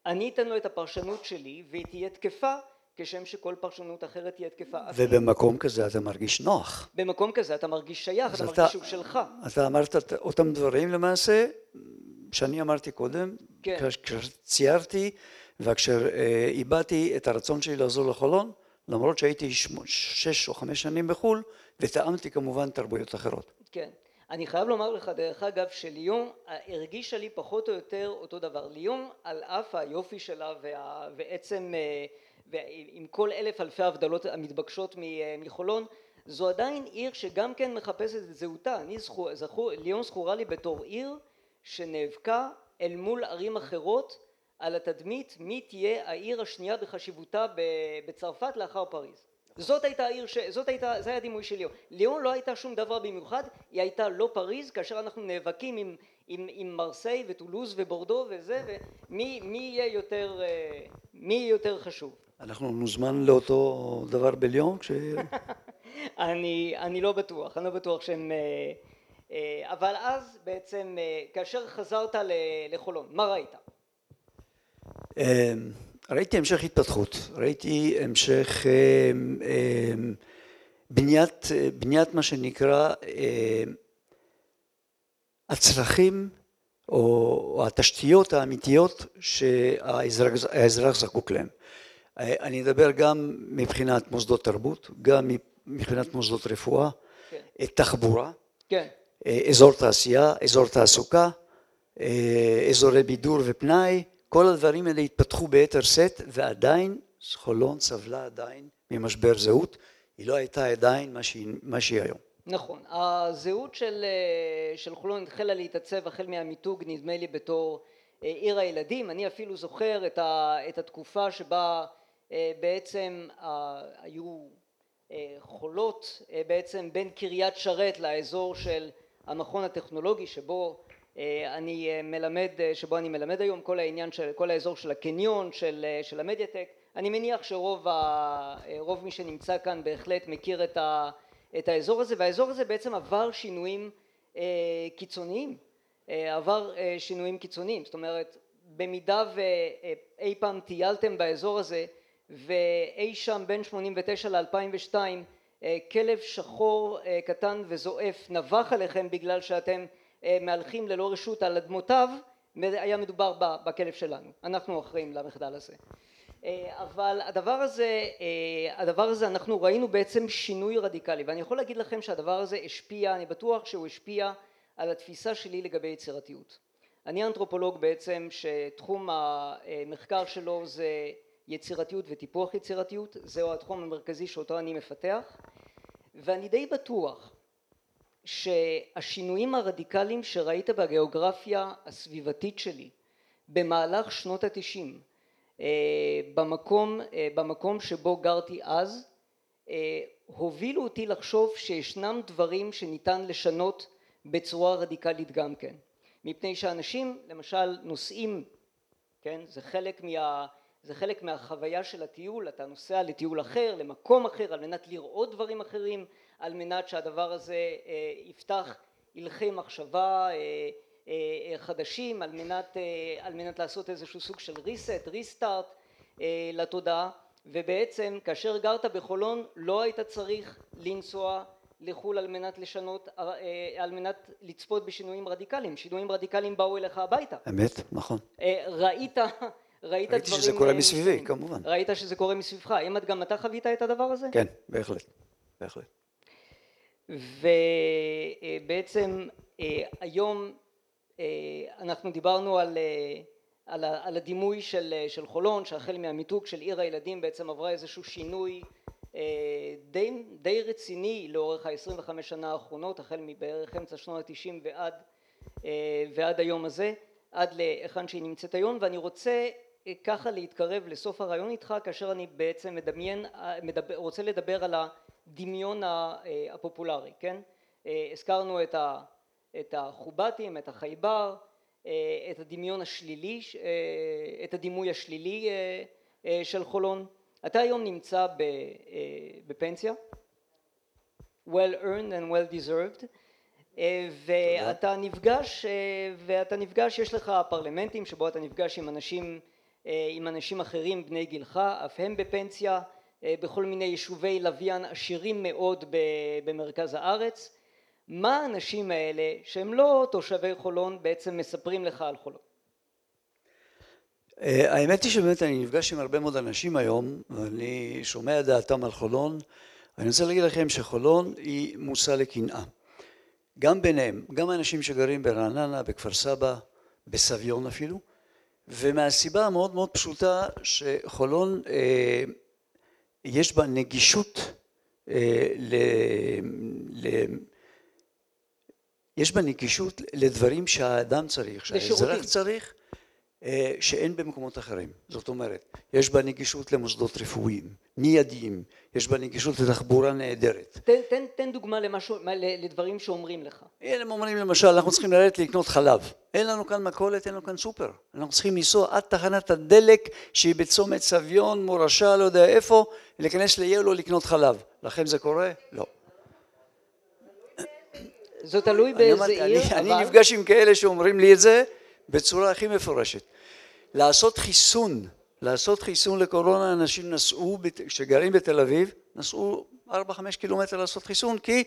אני אתן לו את הפרשנות שלי והיא תהיה תקפה כשם שכל פרשנות אחרת תהיה תקפה. ובמקום כזה אתה מרגיש נוח. במקום כזה אתה מרגיש שייך, אתה מרגיש שהוא שלך. אתה אמרת אותם דברים למעשה שאני אמרתי קודם, כן. כשציירתי וכאשר הבעתי את הרצון שלי לעזור לחולון למרות שהייתי שש או חמש שנים בחו"ל וטעמתי כמובן תרבויות אחרות. כן, אני חייב לומר לך דרך אגב שליון הרגישה לי פחות או יותר אותו דבר, ליון על אף היופי שלה ועצם ועם כל אלף אלפי הבדלות המתבקשות מחולון זו עדיין עיר שגם כן מחפשת את זהותה, אני זכור, ליון זכורה לי בתור עיר שנאבקה אל מול ערים אחרות על התדמית מי תהיה העיר השנייה בחשיבותה בצרפת לאחר פריז. זאת הייתה העיר, זאת הייתה, זה היה הדימוי של ליאון, ליאון לא הייתה שום דבר במיוחד, היא הייתה לא פריז כאשר אנחנו נאבקים עם, עם, עם מרסיי וטולוז ובורדו וזה ומי מי יהיה יותר, מי יהיה יותר חשוב. אנחנו נוזמן לאותו דבר בליון? כש... [laughs] אני, אני לא בטוח, אני לא בטוח שהם אבל אז בעצם כאשר חזרת לחולון מה ראית? ראיתי המשך התפתחות, ראיתי המשך בניית, בניית מה שנקרא הצרכים או התשתיות האמיתיות שהאזרח זקוק להם. אני אדבר גם מבחינת מוסדות תרבות, גם מבחינת מוסדות רפואה, תחבורה, אזור תעשייה, אזור תעסוקה, אזורי בידור ופנאי כל הדברים האלה התפתחו ביתר שאת ועדיין חולון סבלה עדיין ממשבר זהות היא לא הייתה עדיין מה שהיא היום. נכון. הזהות של של חולון התחילה להתעצב החל מהמיתוג נדמה לי בתור עיר הילדים. אני אפילו זוכר את התקופה שבה בעצם היו חולות בעצם בין קריית שרת לאזור של המכון הטכנולוגי שבו אני מלמד, שבו אני מלמד היום כל העניין של כל האזור של הקניון של של המדיאטק. אני מניח שרוב רוב מי שנמצא כאן בהחלט מכיר את את האזור הזה והאזור הזה בעצם עבר שינויים קיצוניים. עבר שינויים קיצוניים. זאת אומרת במידה ואי פעם טיילתם באזור הזה ואי שם בין שמונים ותשע לאלפיים ושתיים כלב שחור קטן וזועף נבח עליכם בגלל שאתם מהלכים ללא רשות על אדמותיו היה מדובר בכלב שלנו. אנחנו אחראים למחדל הזה. אבל הדבר הזה הדבר הזה אנחנו ראינו בעצם שינוי רדיקלי. ואני יכול להגיד לכם שהדבר הזה השפיע אני בטוח שהוא השפיע על התפיסה שלי לגבי יצירתיות. אני אנתרופולוג בעצם שתחום המחקר שלו זה יצירתיות וטיפוח יצירתיות זהו התחום המרכזי שאותו אני מפתח ואני די בטוח שהשינויים הרדיקליים שראית בגיאוגרפיה הסביבתית שלי במהלך שנות התשעים במקום במקום שבו גרתי אז הובילו אותי לחשוב שישנם דברים שניתן לשנות בצורה רדיקלית גם כן. מפני שאנשים למשל נוסעים כן זה חלק מה זה חלק מהחוויה של הטיול, אתה נוסע לטיול אחר, למקום אחר, על מנת לראות דברים אחרים, על מנת שהדבר הזה יפתח הלכי מחשבה חדשים, על מנת, על מנת לעשות איזשהו סוג של reset, restart לתודעה, ובעצם כאשר גרת בחולון לא היית צריך לנסוע לחו"ל על מנת לשנות, על מנת לצפות בשינויים רדיקליים, שינויים רדיקליים באו אליך הביתה. אמת, נכון. ראית, ראית ראיתי שזה קורה מסביבי, כמובן. ראית שזה קורה מסביבך, האם גם אתה חווית את הדבר הזה? כן, בהחלט, בהחלט. ובעצם היום אנחנו דיברנו על, על, על הדימוי של, של חולון שהחל מהמיתוג של עיר הילדים בעצם עברה איזשהו שינוי די, די רציני לאורך ה-25 שנה האחרונות החל מבערך אמצע שנות התשעים ועד, ועד היום הזה עד להיכן שהיא נמצאת היום ואני רוצה ככה להתקרב לסוף הרעיון איתך כאשר אני בעצם מדמיין, מדבר, רוצה לדבר על הדמיון הפופולרי כן? הזכרנו את, ה, את החובטים את החייבר את הדמיון השלילי את הדימוי השלילי של חולון. אתה היום נמצא בפנסיה? Well earned and well deserved. ואתה נפגש ואתה נפגש יש לך פרלמנטים שבו אתה נפגש עם אנשים עם אנשים אחרים בני גילך אף הם בפנסיה בכל מיני יישובי לוויין עשירים מאוד במרכז הארץ. מה האנשים האלה שהם לא תושבי חולון בעצם מספרים לך על חולון? האמת היא שבאמת אני נפגש עם הרבה מאוד אנשים היום ואני שומע דעתם על חולון. אני רוצה להגיד לכם שחולון היא מושא לקנאה. גם ביניהם גם האנשים שגרים ברעננה בכפר סבא בסביון אפילו ומהסיבה המאוד מאוד פשוטה שחולון יש בה נגישות ל... יש בה נגישות לדברים שהאדם צריך, שהאזרח צריך שאין במקומות אחרים. זאת אומרת יש בה נגישות למוסדות רפואיים מיידיים יש בה נגישות לתחבורה נהדרת. תן דוגמה לדברים שאומרים לך. הם אומרים למשל אנחנו צריכים לרדת לקנות חלב. אין לנו כאן מכולת אין לנו כאן סופר. אנחנו צריכים לנסוע עד תחנת הדלק שהיא בצומת סביון מורשה לא יודע איפה להיכנס ליילו לקנות חלב. לכם זה קורה? לא. זה תלוי באיזה עיר אני נפגש עם כאלה שאומרים לי את זה בצורה הכי מפורשת. לעשות חיסון לעשות חיסון לקורונה אנשים נסעו שגרים בתל אביב נסעו ארבע חמש קילומטר לעשות חיסון כי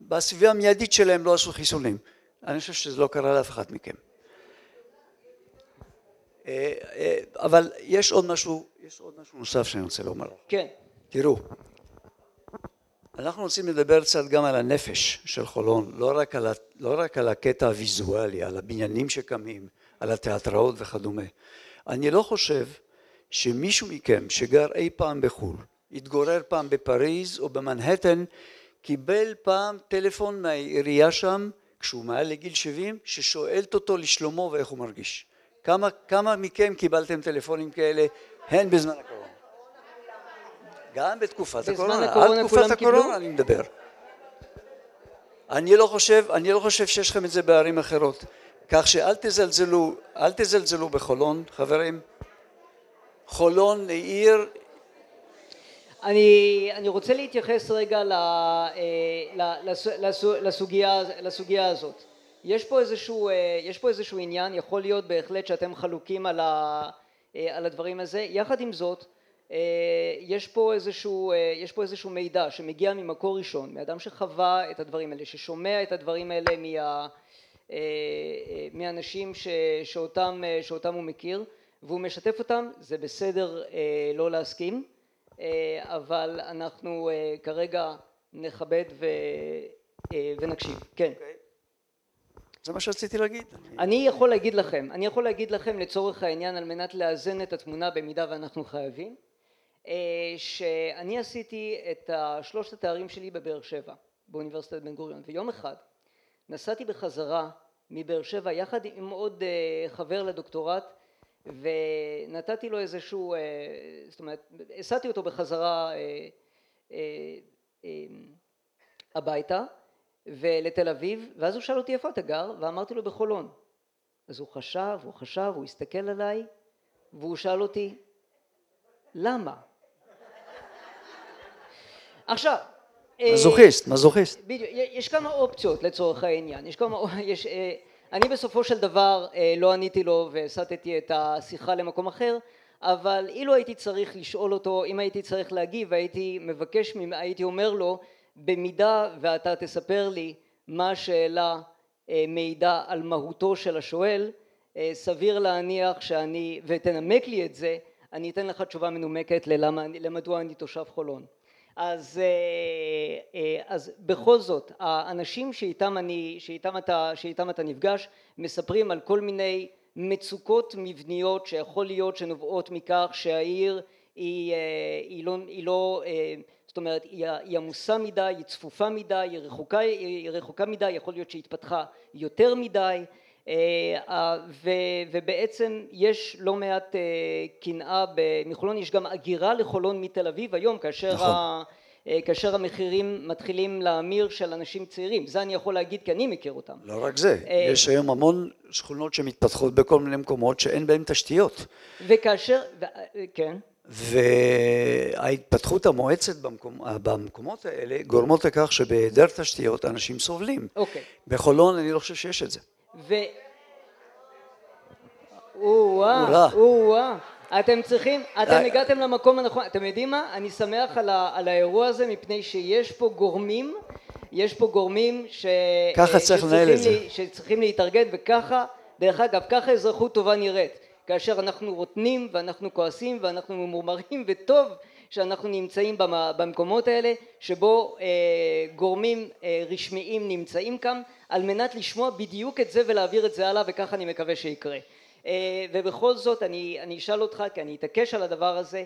בסביבה המיידית שלהם לא עשו חיסונים. אני חושב שזה לא קרה לאף אחד מכם. אבל יש עוד משהו יש עוד משהו נוסף שאני רוצה לומר. כן. תראו אנחנו רוצים לדבר קצת גם על הנפש של חולון לא רק על, לא רק על הקטע הוויזואלי על הבניינים שקמים על התיאטראות וכדומה. אני לא חושב שמישהו מכם שגר אי פעם בחו"ל התגורר פעם בפריז או במנהטן קיבל פעם טלפון מהעירייה שם כשהוא מעל לגיל 70 ששואלת אותו לשלומו ואיך הוא מרגיש. כמה, כמה מכם קיבלתם טלפונים כאלה הן בזמן הקורונה גם בתקופת הקורונה, על תקופת הקורונה אני מדבר. אני לא חושב, אני לא חושב שיש לכם את זה בערים אחרות. כך שאל תזלזלו, אל תזלזלו בחולון חברים. חולון היא עיר אני, אני רוצה להתייחס רגע ל, לס, לס, לסוגיה, לסוגיה הזאת. יש פה איזשהו, יש פה איזשהו עניין. יכול להיות בהחלט שאתם חלוקים על, ה, על הדברים הזה. יחד עם זאת יש פה איזשהו, יש פה איזשהו מידע שמגיע ממקור ראשון מאדם שחווה את הדברים האלה ששומע את הדברים האלה מה, מאנשים ש, שאותם, שאותם הוא מכיר והוא משתף אותם זה בסדר לא להסכים אבל אנחנו כרגע נכבד ונקשיב. כן. זה מה שרציתי להגיד. אני יכול להגיד לכם אני יכול להגיד לכם לצורך העניין על מנת לאזן את התמונה במידה ואנחנו חייבים שאני עשיתי את שלושת התארים שלי בבאר שבע באוניברסיטת בן גוריון. ויום אחד נסעתי בחזרה מבאר שבע יחד עם עוד חבר לדוקטורט ונתתי לו איזשהו זאת אומרת הסעתי אותו בחזרה הביתה ולתל אביב ואז הוא שאל אותי איפה אתה גר? ואמרתי לו בחולון. אז הוא חשב הוא חשב הוא הסתכל עליי והוא שאל אותי למה? עכשיו, מזוכיסט, מזוכיסט. בדיוק, יש כמה אופציות לצורך העניין, יש כמה, [laughs] יש, אני בסופו של דבר לא עניתי לו והסטתי את השיחה למקום אחר אבל אילו הייתי צריך לשאול אותו, אם הייתי צריך להגיב הייתי מבקש, הייתי אומר לו במידה ואתה תספר לי מה השאלה מעידה על מהותו של השואל סביר להניח שאני, ותנמק לי את זה, אני אתן לך תשובה מנומקת ללמה, למדוע אני תושב חולון. אז, אז בכל זאת האנשים שאיתם אני, שאיתם אתה, שאיתם אתה נפגש מספרים על כל מיני מצוקות מבניות שיכול להיות שנובעות מכך שהעיר היא, היא לא, היא לא זאת אומרת היא עמוסה מדי, היא צפופה מדי, היא רחוקה, היא רחוקה מדי, יכול להיות שהיא התפתחה יותר מדי ובעצם יש לא מעט קנאה מחולון, יש גם הגירה לחולון מתל אביב היום כאשר נכון. כאשר המחירים מתחילים להאמיר של אנשים צעירים, זה אני יכול להגיד כי אני מכיר אותם. לא רק זה, יש היום המון שכונות שמתפתחות בכל מיני מקומות שאין בהן תשתיות. וכאשר, כן. וההתפתחות המואצת במקומ, במקומות האלה גורמות לכך שבהיעדר תשתיות אנשים סובלים. אוקיי. בחולון אני לא חושב שיש את זה. ו... או-אה, או-אה. אתם צריכים, אתם הגעתם למקום הנכון, אתם יודעים מה? אני שמח על, ה, על האירוע הזה מפני שיש פה גורמים, יש פה גורמים ש... ככה צריך לנהל את זה. שצריכים להתארגן וככה, דרך אגב, ככה אזרחות טובה נראית. כאשר אנחנו רוטנים ואנחנו כועסים ואנחנו ממורמרים וטוב שאנחנו נמצאים במקומות האלה שבו אה, גורמים אה, רשמיים נמצאים כאן על מנת לשמוע בדיוק את זה ולהעביר את זה הלאה וככה אני מקווה שיקרה. ובכל זאת אני, אני אשאל אותך כי אני אתעקש על הדבר הזה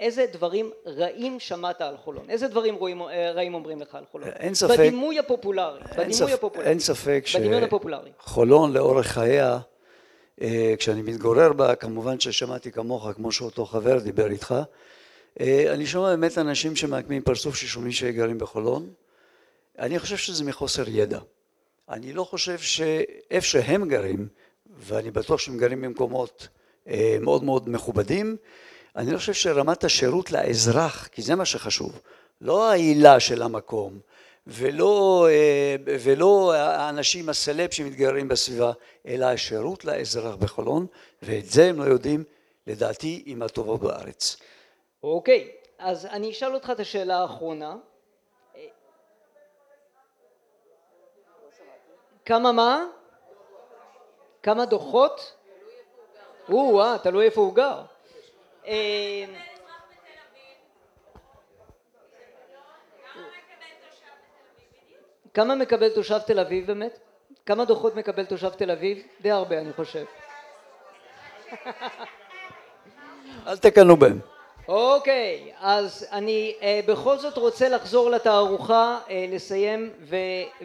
איזה דברים רעים שמעת על חולון? איזה דברים רואים, רעים אומרים לך על חולון? אין ספק. בדימוי הפופולרי. אין, בדימוי ספ... הפופולרי. אין ספק שחולון לאורך חייה, כשאני מתגורר בה, כמובן ששמעתי כמוך, כמו שאותו חבר דיבר איתך, אני שומע באמת אנשים שמעקמים פרצוף ששומעים שגרים בחולון. אני חושב שזה מחוסר ידע. אני לא חושב שאיפה שהם גרים ואני בטוח שהם גרים במקומות מאוד מאוד מכובדים, אני לא חושב שרמת השירות לאזרח, כי זה מה שחשוב, לא העילה של המקום ולא, ולא האנשים הסלב שמתגררים בסביבה, אלא השירות לאזרח בחולון, ואת זה הם לא יודעים, לדעתי, עם הטובות בארץ. אוקיי, אז אני אשאל אותך את השאלה האחרונה. כמה מה? כמה דוחות? או-אה, תלוי איפה הוא גר. אה, כמה מקבל תושב תל אביב באמת? כמה דוחות מקבל תושב תל אביב? די הרבה אני חושב. אל תקנו בהם. אוקיי, אז אני אה, בכל זאת רוצה לחזור לתערוכה, אה, לסיים ו,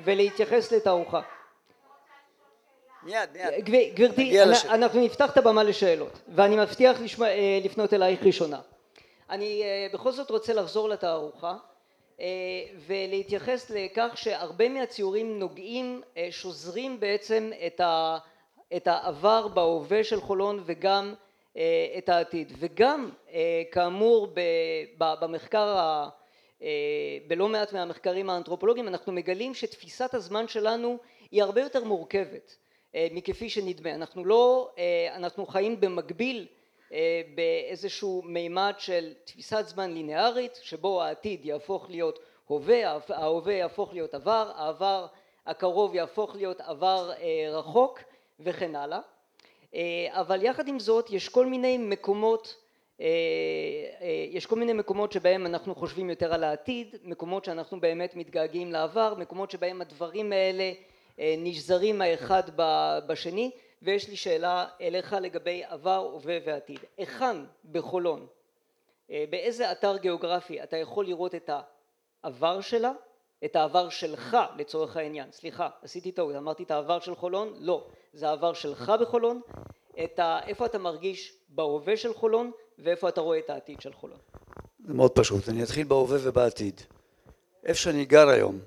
ולהתייחס לתערוכה. מיד, מיד. גברתי, אנחנו נפתח את הבמה לשאלות, ואני מבטיח אה, לפנות אלייך ראשונה. אני אה, בכל זאת רוצה לחזור לתערוכה אה, ולהתייחס לכך שהרבה מהציורים נוגעים, שוזרים בעצם את העבר בהווה של חולון וגם את העתיד. וגם כאמור במחקר, בלא מעט מהמחקרים האנתרופולוגיים אנחנו מגלים שתפיסת הזמן שלנו היא הרבה יותר מורכבת. מכפי שנדמה. אנחנו לא, אנחנו חיים במקביל באיזשהו מימד של תפיסת זמן ליניארית שבו העתיד יהפוך להיות הווה, ההווה יהפוך להיות עבר, העבר הקרוב יהפוך להיות עבר רחוק וכן הלאה. אבל יחד עם זאת יש כל מיני מקומות יש כל מיני מקומות שבהם אנחנו חושבים יותר על העתיד, מקומות שאנחנו באמת מתגעגעים לעבר, מקומות שבהם הדברים האלה נשזרים האחד בשני ויש לי שאלה אליך לגבי עבר, הווה ועתיד. היכן בחולון, באיזה אתר גיאוגרפי אתה יכול לראות את העבר שלה, את העבר שלך לצורך העניין, סליחה עשיתי טעות. אמרתי את העבר של חולון, לא, זה העבר שלך בחולון, את ה, איפה אתה מרגיש בהווה של חולון ואיפה אתה רואה את העתיד של חולון. זה מאוד פשוט, אני אתחיל בהווה ובעתיד. איפה שאני גר היום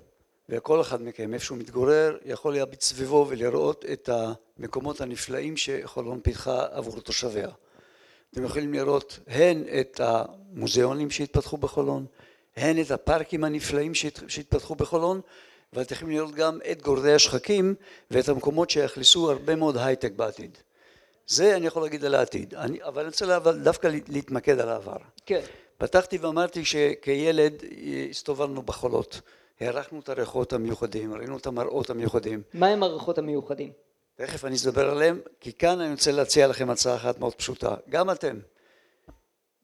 וכל אחד מכם איפה שהוא מתגורר יכול להביט סביבו ולראות את המקומות הנפלאים שחולון פיתחה עבור תושביה. אתם יכולים לראות הן את המוזיאונים שהתפתחו בחולון, הן את הפארקים הנפלאים שהתפתחו בחולון, ואתם יכולים לראות גם את גורדי השחקים ואת המקומות שיאכלסו הרבה מאוד הייטק בעתיד. זה אני יכול להגיד על העתיד, אני, אבל אני רוצה דווקא להתמקד על העבר. כן. פתחתי ואמרתי שכילד הסתובבנו בחולות, הערכנו את הריחות המיוחדים, ראינו את המראות המיוחדים. מה הם הריחות המיוחדים? תכף אני אדבר עליהם, כי כאן אני רוצה להציע לכם הצעה אחת מאוד פשוטה. גם אתם,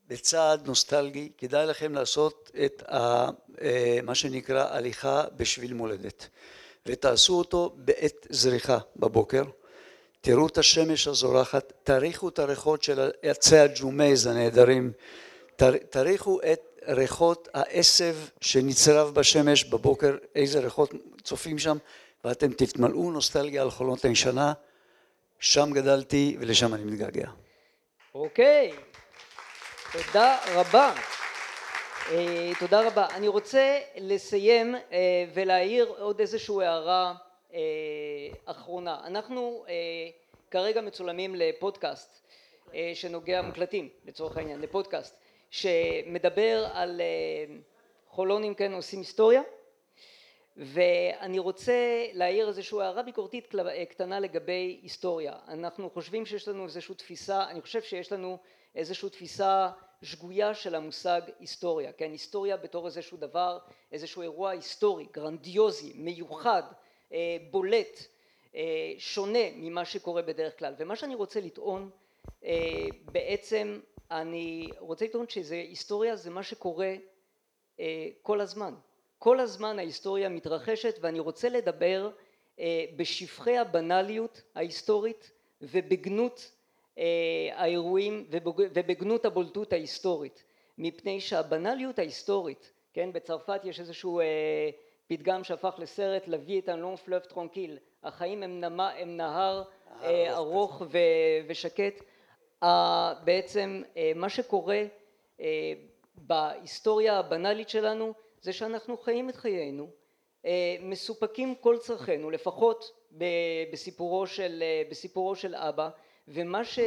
בצעד נוסטלגי, כדאי לכם לעשות את ה, אה, מה שנקרא הליכה בשביל מולדת. ותעשו אותו בעת זריחה בבוקר. תראו את השמש הזורחת, תריחו את הריחות של עצי הג'ומייז הנהדרים, תריחו את ריחות העשב שנצרב בשמש בבוקר, איזה ריחות צופים שם, ואתם תתמלאו נוסטלגיה על חולות הישנה, שם גדלתי ולשם אני מתגעגע. אוקיי, תודה רבה. אה, תודה רבה. אני רוצה לסיים אה, ולהעיר עוד איזושהי הערה אה, אחרונה. אנחנו כרגע מצולמים לפודקאסט שנוגע, מוקלטים לצורך העניין, לפודקאסט שמדבר על חולונים כן עושים היסטוריה ואני רוצה להעיר איזושהי הערה ביקורתית קטנה לגבי היסטוריה. אנחנו חושבים שיש לנו איזושהי תפיסה, אני חושב שיש לנו איזושהי תפיסה שגויה של המושג היסטוריה, כן, היסטוריה בתור איזשהו דבר, איזשהו אירוע היסטורי, גרנדיוזי, מיוחד, אה, בולט, אה, שונה ממה שקורה בדרך כלל, ומה שאני רוצה לטעון אה, בעצם אני רוצה לטעון שזה היסטוריה זה מה שקורה כל הזמן, כל הזמן ההיסטוריה מתרחשת ואני רוצה לדבר בשפחי הבנאליות ההיסטורית ובגנות האירועים ובגנות הבולטות ההיסטורית. מפני שהבנאליות ההיסטורית כן בצרפת יש איזשהו אה, פתגם שהפך לסרט La vie est un long fleuve tranquille החיים הם, נמה, הם נהר אה, ארוך ו, ושקט. בעצם מה שקורה בהיסטוריה הבנאלית שלנו זה שאנחנו חיים את חיינו מסופקים כל צרכינו לפחות בסיפורו של, בסיפורו של אבא ומה, ש...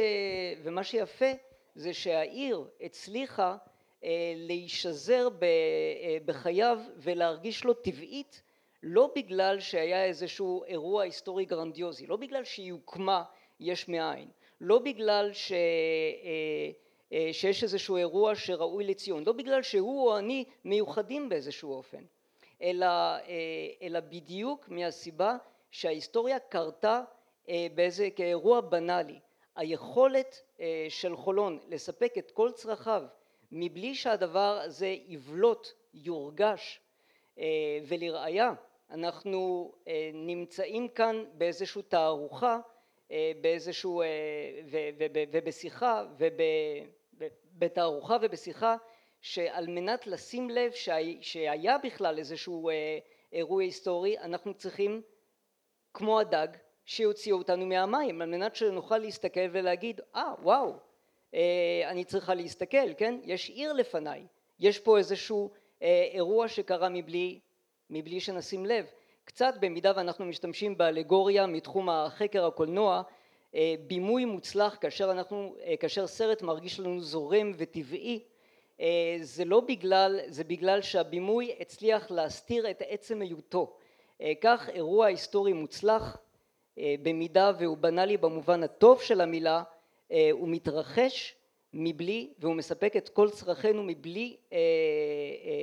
ומה שיפה זה שהעיר הצליחה אה, להישזר אה, בחייו ולהרגיש לו טבעית לא בגלל שהיה איזשהו אירוע היסטורי גרנדיוזי, לא בגלל שהיא הוקמה יש מאין, לא בגלל ש... אה, שיש איזשהו אירוע שראוי לציון, לא בגלל שהוא או אני מיוחדים באיזשהו אופן, אלא, אלא בדיוק מהסיבה שההיסטוריה קרתה באיזה כאירוע בנאלי היכולת אה, של חולון לספק את כל צרכיו מבלי שהדבר הזה יבלוט, יורגש אה, ולראיה אנחנו אה, נמצאים כאן באיזושהי תערוכה באיזשהו ובשיחה ובתערוכה ובשיחה שעל מנת לשים לב שהיה בכלל איזשהו אירוע היסטורי אנחנו צריכים כמו הדג שיוציאו אותנו מהמים על מנת שנוכל להסתכל ולהגיד אה ah, וואו אה, אני צריכה להסתכל כן? יש עיר לפניי. יש פה איזשהו אה, אירוע שקרה מבלי, מבלי שנשים לב. קצת במידה ואנחנו משתמשים באלגוריה מתחום החקר הקולנוע אה, בימוי מוצלח כאשר אנחנו כאשר סרט מרגיש לנו זורם וטבעי זה לא בגלל זה בגלל שהבימוי הצליח להסתיר את עצם היותו. כך אירוע היסטורי מוצלח במידה והוא בנאלי במובן הטוב של המילה אה, הוא מתרחש מבלי והוא מספק את כל צרכינו מבלי, אה,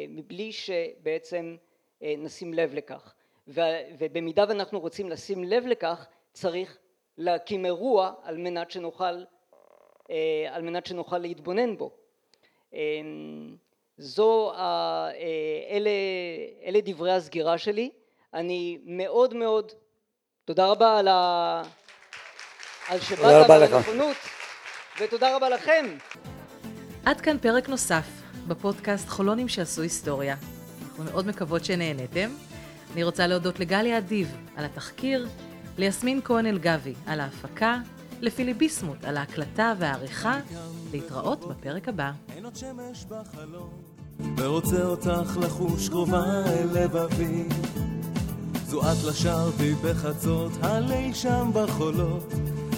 מבלי שבעצם נשים לב לכך. ובמידה ואנחנו רוצים לשים לב לכך צריך להקים אירוע על מנת שנוכל על מנת שנוכל להתבונן בו. זו אלה, אלה דברי הסגירה שלי. אני מאוד מאוד תודה רבה על, ה... על שבאת ועל הנכונות, ותודה רבה לכם. עד כאן פרק נוסף בפודקאסט חולונים שעשו היסטוריה. אנחנו מאוד מקוות שנהנתם. אני רוצה להודות לגליה אדיב על התחקיר, ליסמין כהן אלגבי על ההפקה, לפילי ביסמוט על ההקלטה והעריכה. להתראות בפרק הבא. ורוצה אותך לחוש קרובה אל לבבי זו את לשרתי בחצות, הליל שם בחולות.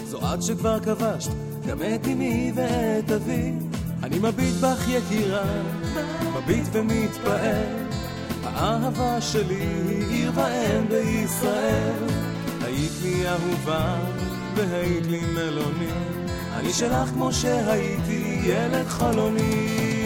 זו את שכבר כבשת גם את אמי ואת אבי. אני מביט בך יקירה, מביט ומתפעל. האהבה שלי היא עיר ואם בישראל. היית לי אהובה והיית לי מלוני. אני שלך כמו שהייתי ילד חלוני.